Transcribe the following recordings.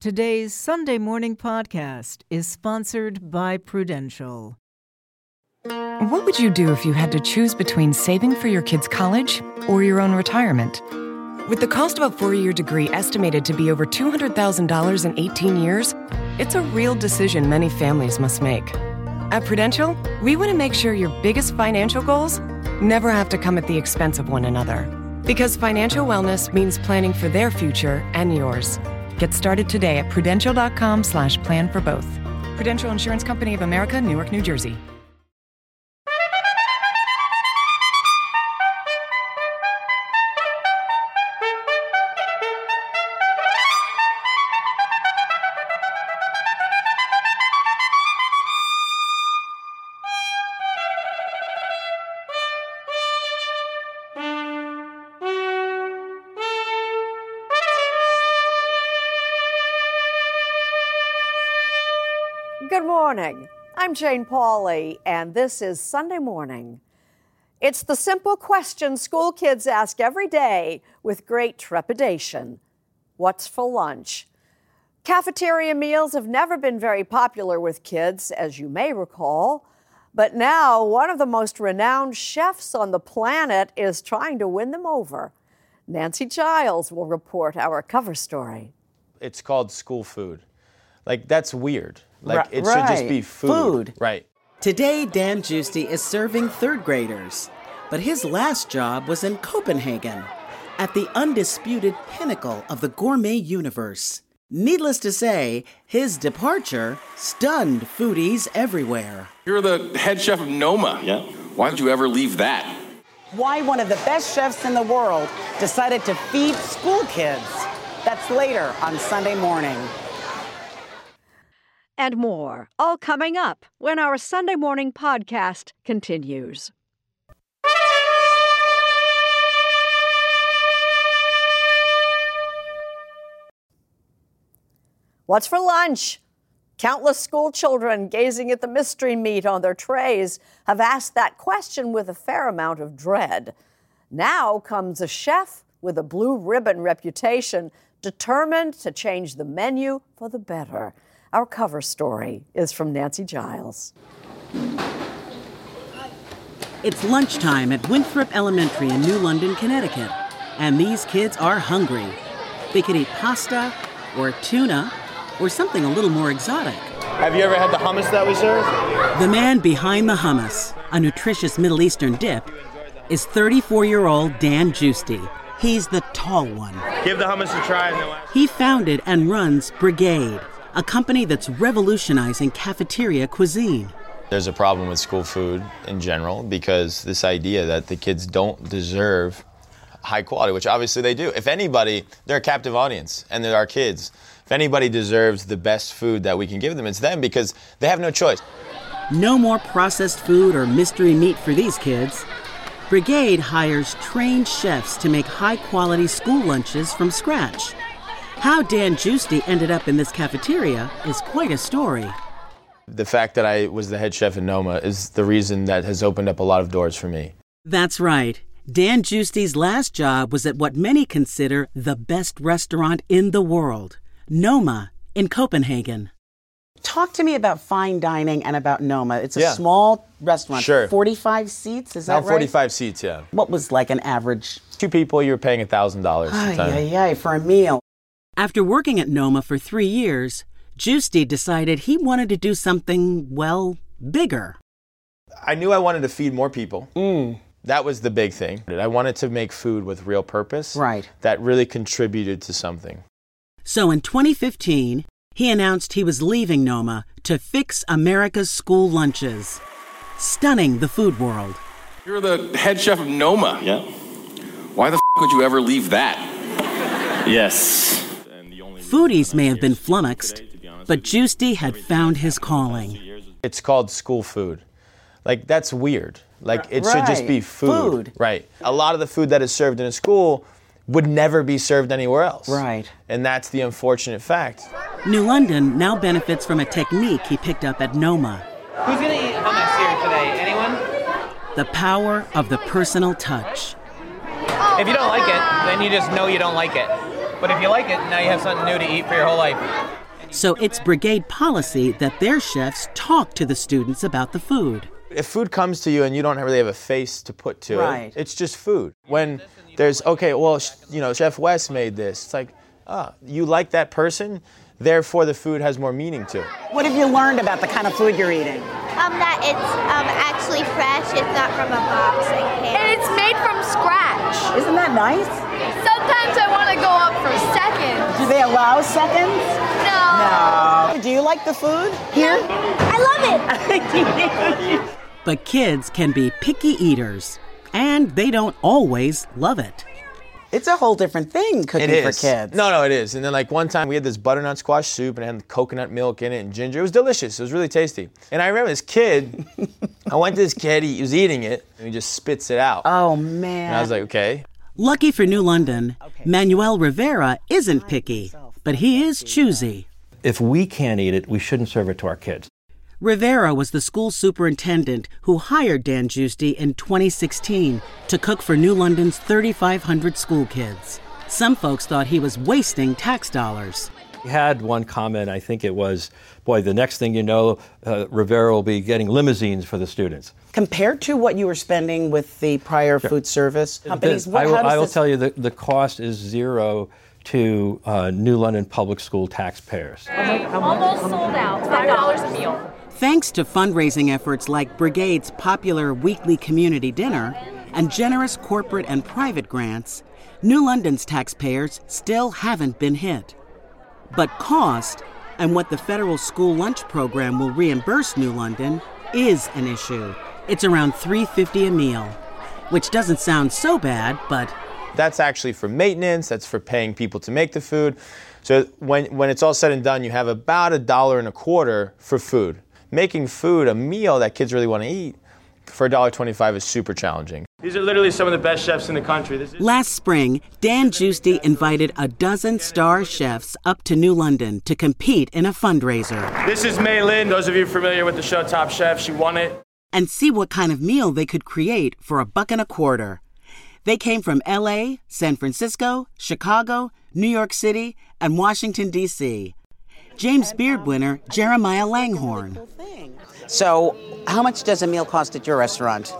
Today's Sunday morning podcast is sponsored by Prudential. What would you do if you had to choose between saving for your kids' college or your own retirement? With the cost of a four year degree estimated to be over $200,000 in 18 years, it's a real decision many families must make. At Prudential, we want to make sure your biggest financial goals never have to come at the expense of one another. Because financial wellness means planning for their future and yours. Get started today at prudential.com slash plan for both. Prudential Insurance Company of America, Newark, New Jersey. Morning. I'm Jane Pauley, and this is Sunday Morning. It's the simple question school kids ask every day with great trepidation What's for lunch? Cafeteria meals have never been very popular with kids, as you may recall. But now, one of the most renowned chefs on the planet is trying to win them over. Nancy Giles will report our cover story. It's called school food. Like, that's weird. Like, Ri- it should just be food. Food. Right. Today, Dan Giusti is serving third graders, but his last job was in Copenhagen, at the undisputed pinnacle of the gourmet universe. Needless to say, his departure stunned foodies everywhere. You're the head chef of Noma. Yeah. Why did you ever leave that? why one of the best chefs in the world decided to feed school kids. That's later on Sunday morning. And more, all coming up when our Sunday morning podcast continues. What's for lunch? Countless school children gazing at the mystery meat on their trays have asked that question with a fair amount of dread. Now comes a chef with a blue ribbon reputation, determined to change the menu for the better. Our cover story is from Nancy Giles. It's lunchtime at Winthrop Elementary in New London, Connecticut, and these kids are hungry. They could eat pasta or tuna or something a little more exotic. Have you ever had the hummus that we serve? The man behind the hummus, a nutritious Middle Eastern dip, is 34 year old Dan Giusti. He's the tall one. Give the hummus a try and then we'll- He founded and runs Brigade, a company that's revolutionizing cafeteria cuisine. There's a problem with school food in general because this idea that the kids don't deserve high quality, which obviously they do. If anybody, they're a captive audience and they're our kids. If anybody deserves the best food that we can give them, it's them because they have no choice. No more processed food or mystery meat for these kids. Brigade hires trained chefs to make high quality school lunches from scratch. How Dan Giusti ended up in this cafeteria is quite a story. The fact that I was the head chef in Noma is the reason that has opened up a lot of doors for me. That's right. Dan Giusti's last job was at what many consider the best restaurant in the world, Noma in Copenhagen. Talk to me about fine dining and about Noma. It's a Yeah. small restaurant. Sure. 45 seats, is that Now right? 45 seats, yeah. What was like an average? Two people, you were paying $1,000 a Ay, time. ay, ay, for a meal. After working at Noma for three years, Giusti decided he wanted to do something, well, bigger. I knew I wanted to feed more people. Mm. That was the big thing. I wanted to make food with real purpose. Right. That really contributed to something. So in 2015, he announced he was leaving Noma to fix America's school lunches, stunning the food world. You're the head chef of Noma. Yeah. Why the f- would you ever leave that? Yes. Foodies may have been flummoxed, but Giusti had found his calling. It's called school food. Like, that's weird. Like, it should just be food. Food. Right. A lot of the food that is served in a school would never be served anywhere else. Right. And that's the unfortunate fact. New London now benefits from a technique he picked up at Noma Who's gonna eat hummus here today? Anyone? the power of the personal touch. If you don't like it, then you just know you don't like it. But if you like it, now you have something new to eat for your whole life. So it's brigade policy that their chefs talk to the students about the food. If food comes to you and you don't really have a face to put to Right. it, it's just food. When there's, okay, well, you know, Chef West made this, it's like, ah, you like that person, therefore the food has more meaning to it. What have you learned about the kind of food you're eating? Um, that it's um, actually fresh. It's not from a box and can. And it's made from scratch. Isn't that nice? Sometimes I want to go up for seconds. Do they allow seconds? No. No. Do you like the food here? I love it. But kids can be picky eaters, and they don't always love it. It's a whole different thing cooking It for is. kids. No, no, it is. And then like one time we had this butternut squash soup and it had coconut milk in it and ginger. It was delicious. It was really tasty. And I remember this kid. I went to this kid. He was eating it and he just spits it out. Oh man. and I was like, okay. Lucky for New London, Manuel Rivera isn't picky, but he is choosy. If we can't eat it, we shouldn't serve it to our kids. Rivera was the school superintendent who hired Dan Giusti in 2016 to cook for New London's 3,500 school kids. Some folks thought he was wasting tax dollars. We had one comment, I think it was, boy, the next thing you know, uh, Rivera will be getting limousines for the students. Compared to what you were spending with the prior food service companies, The- what, I will, I will this- tell you that the cost is zero to uh, New London public school taxpayers. Almost sold out. Five dollars a meal. Thanks to fundraising efforts like Brigade's popular weekly community dinner and generous corporate and private grants, New London's taxpayers still haven't been hit. But cost and what the federal school lunch program will reimburse New London is an issue. It's around 350 a meal, which doesn't sound so bad, but That's actually for maintenance. That's for paying people to make the food. So when when it's all said and done, you have about a dollar and a quarter for food. Making food a meal that kids really want to eat for $1.25 is super challenging. These are literally some of the best chefs in the country. This is- Last spring, Dan Giusti invited a dozen star chefs up to New London to compete in a fundraiser This is Mei Lin. Those of you familiar with the show Top Chef, she won it. and see what kind of meal they could create for a buck and a quarter. They came from LA, San Francisco, Chicago, New York City, and Washington, D.C. James Beard winner Jeremiah Langhorne. So, how much does a meal cost at your restaurant?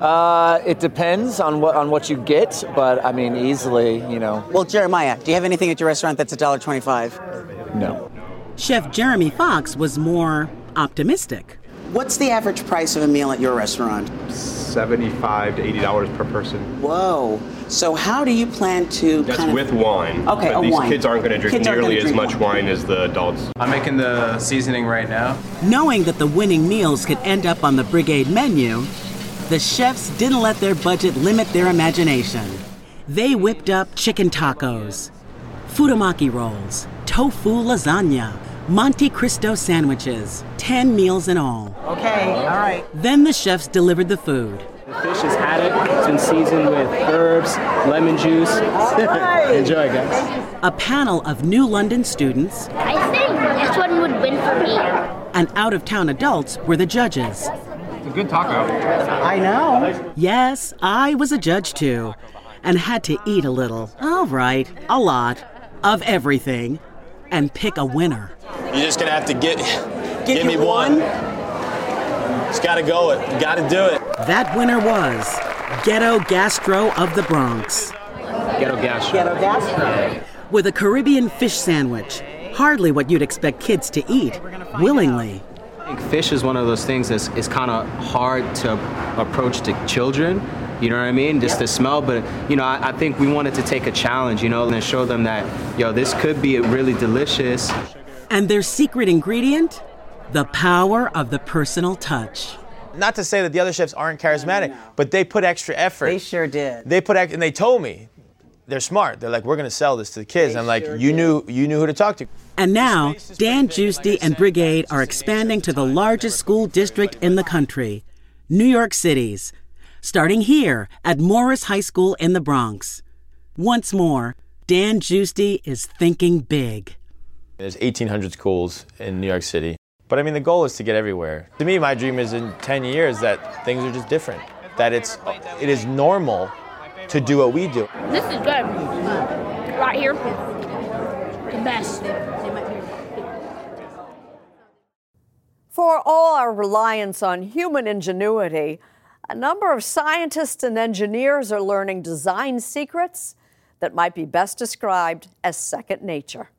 Uh, it depends on what on what you get, but I mean, easily, you know. Well, Jeremiah, do you have anything at your restaurant that's $1.25? No. Chef Jeremy Fox was more optimistic. What's the average price of a meal at your restaurant? Seventy-five to eighty dollars per person. Whoa. So, how do you plan to That's kind of with wine. Okay, but a these wine. kids aren't going to drink Kids aren't nearly as drink much wine. wine as the adults. I'm making the seasoning right now. Knowing that the winning meals could end up on the brigade menu, the chefs didn't let their budget limit their imagination. They whipped up chicken tacos, futomaki rolls, tofu lasagna, Monte Cristo sandwiches, 10 meals in all. Okay, all right. Then the chefs delivered the food. The fish is haddock. It's been seasoned with herbs, lemon juice. Enjoy, guys. A panel of New London students I think this one would win for me. and out of town adults were the judges. It's a good taco. I know. Yes, I was a judge too, and had to eat a little. All right, a lot of everything, and pick a winner. You're just going to have to get, Give give me you one. Just got to go it. Got to do it. That winner was Ghetto Gastro of the Bronx, Ghetto Gastro. Ghetto gas? with a Caribbean fish sandwich. Hardly what you'd expect kids to eat, willingly. I think fish is one of those things that's is kind of hard to approach to children You know what I mean? Just the smell. But you know, I, I think we wanted to take a challenge, you know, and show them that yo, this could be really delicious. And their secret ingredient? The power of the personal touch. Not to say that the other chefs aren't charismatic, but they put extra effort. They sure did. They put ex- and they told me they're smart. They're like, we're gonna sell this to the kids. I'm like, you knew you knew who to talk to. And now, Dan Giusti and Brigade are expanding to the largest school district in the country, New York City's, starting here at Morris High School in the Bronx. Once more, Dan Giusti is thinking big. There's 1,800 schools in New York City. But I mean, the goal is to get everywhere. To me, my dream is in 10 years that things are just different. That it's it is normal to do what we do. This is good. Right here. The best. For all our reliance on human ingenuity, a number of scientists and engineers are learning design secrets that might be best described as second nature.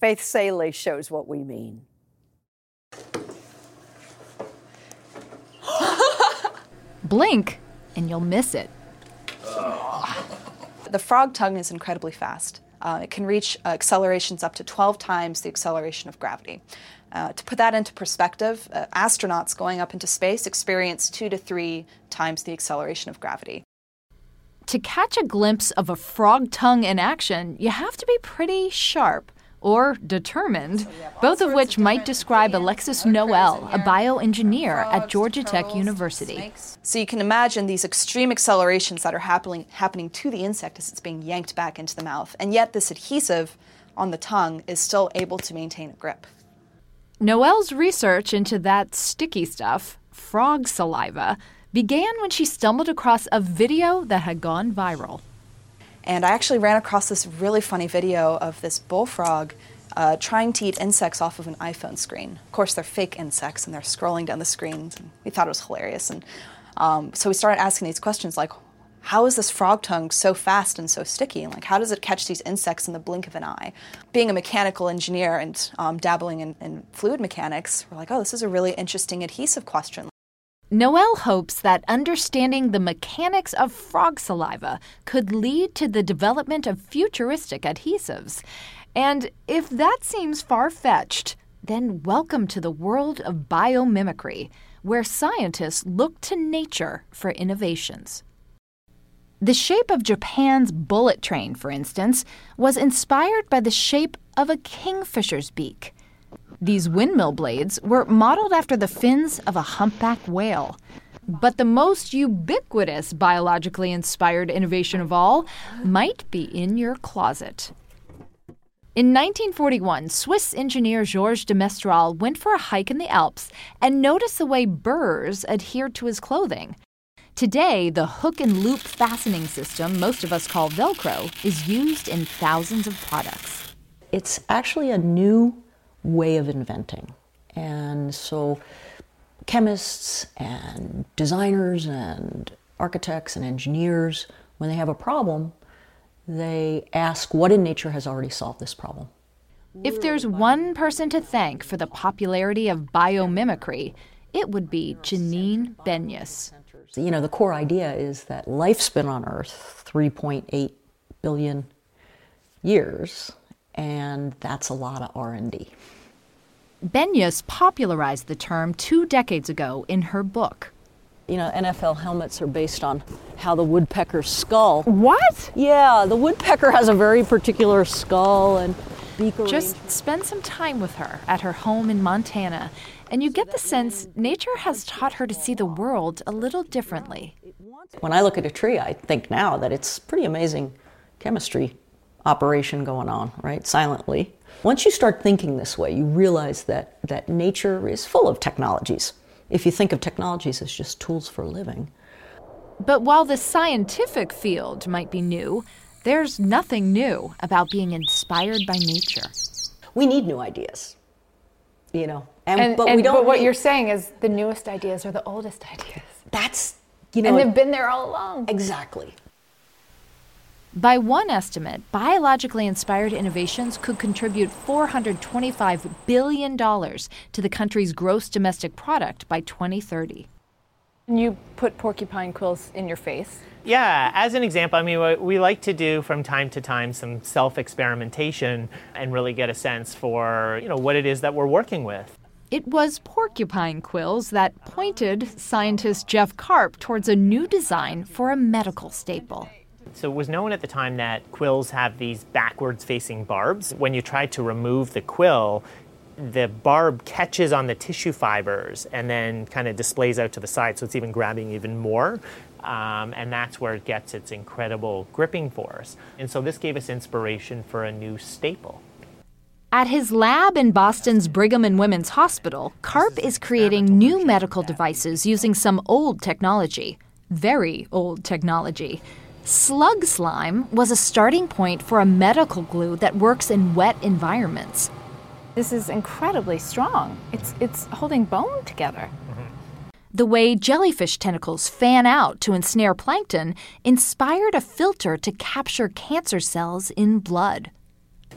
Faith Salie shows what we mean. Blink, and you'll miss it. The frog tongue is incredibly fast. Uh, it can reach uh, accelerations up to 12 times the acceleration of gravity. Uh, to put that into perspective, uh, astronauts going up into space experience two to three times the acceleration of gravity. To catch a glimpse of a frog tongue in action, you have to be pretty sharp or determined, both of which might describe Alexis Noel, a bioengineer at Georgia Tech University. So you can imagine these extreme accelerations that are happening, happening to the insect as it's being yanked back into the mouth, and yet this adhesive on the tongue is still able to maintain a grip. Noel's research into that sticky stuff, frog saliva, began when she stumbled across a video that had gone viral. And I actually ran across this really funny video of this bullfrog uh, trying to eat insects off of an iPhone screen. Of course, they're fake insects and they're scrolling down the screens. And we thought it was hilarious. And um, so we started asking these questions like, how is this frog tongue so fast and so sticky? And like, how does it catch these insects in the blink of an eye? Being a mechanical engineer and um, dabbling in, in fluid mechanics, we're like, oh, this is a really interesting adhesive question. Noel hopes that understanding the mechanics of frog saliva could lead to the development of futuristic adhesives. And if that seems far fetched, then welcome to the world of biomimicry, where scientists look to nature for innovations. The shape of Japan's bullet train, for instance, was inspired by the shape of a kingfisher's beak. These windmill blades were modeled after the fins of a humpback whale. But the most ubiquitous biologically inspired innovation of all might be in your closet. In 1941, Swiss engineer Georges de Mestral went for a hike in the Alps and noticed the way burrs adhered to his clothing. Today, the hook and loop fastening system most of us call Velcro is used in thousands of products. It's actually a new way of inventing. And so chemists and designers and architects and engineers, when they have a problem, they ask what in nature has already solved this problem. If there's one person to thank for the popularity of biomimicry, it would be Janine Benyus. You know, the core idea is that life's been on Earth 3.8 billion years, and that's a lot of R&D. Benyus popularized the term two decades ago in her book. You know, NFL helmets are based on how the woodpecker's skull. What? Yeah, the woodpecker has a very particular skull and beak Just spend some time with her at her home in Montana, and you get the sense nature has taught her to see the world a little differently. When I look at a tree, I think now that it's pretty amazing chemistry operation going on, right? Silently. Once you start thinking this way, you realize that, that nature is full of technologies. If you think of technologies as just tools for living. But while the scientific field might be new, there's nothing new about being inspired by nature. We need new ideas, you know. And, and but and, we don't. But what need... you're saying is the newest ideas are the oldest ideas. That's you know. And they've been there all along. Exactly. By one estimate, biologically inspired innovations could contribute $425 billion to the country's gross domestic product by 2030. And You put porcupine quills in your face. Yeah, as an example, I mean, what we like to do from time to time some self experimentation and really get a sense for, you know, what it is that we're working with. It was porcupine quills that pointed scientist Jeff Karp towards a new design for a medical staple. So it was known at the time that quills have these backwards facing barbs. When you try to remove the quill, the barb catches on the tissue fibers and then kind of displays out to the side, so it's even grabbing even more. Um, and that's where it gets its incredible gripping force. And so this gave us inspiration for a new staple. At his lab in Boston's Brigham and Women's Hospital, Karp is creating new medical devices using some old technology. Very old technology. Slug slime was a starting point for a medical glue that works in wet environments. This is incredibly strong. It's it's holding bone together. Mm-hmm. The way jellyfish tentacles fan out to ensnare plankton inspired a filter to capture cancer cells in blood.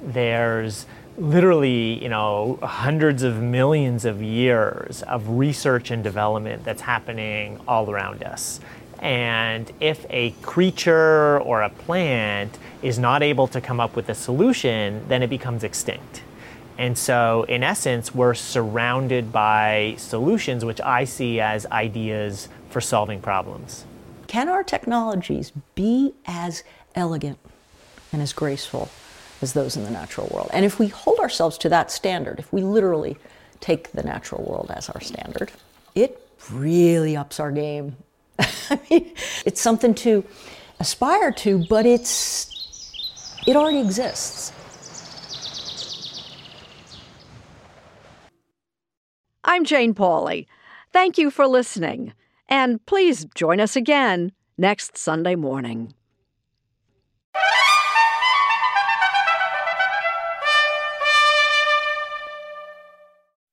There's literally, you know, hundreds of millions of years of research and development that's happening all around us. And if a creature or a plant is not able to come up with a solution, then it becomes extinct. And so, in essence, we're surrounded by solutions, which I see as ideas for solving problems. Can our technologies be as elegant and as graceful as those in the natural world? And if we hold ourselves to that standard, if we literally take the natural world as our standard, it really ups our game. I mean, it's something to aspire to, but it's it already exists. I'm Jane Pauley. Thank you for listening. And please join us again next Sunday morning.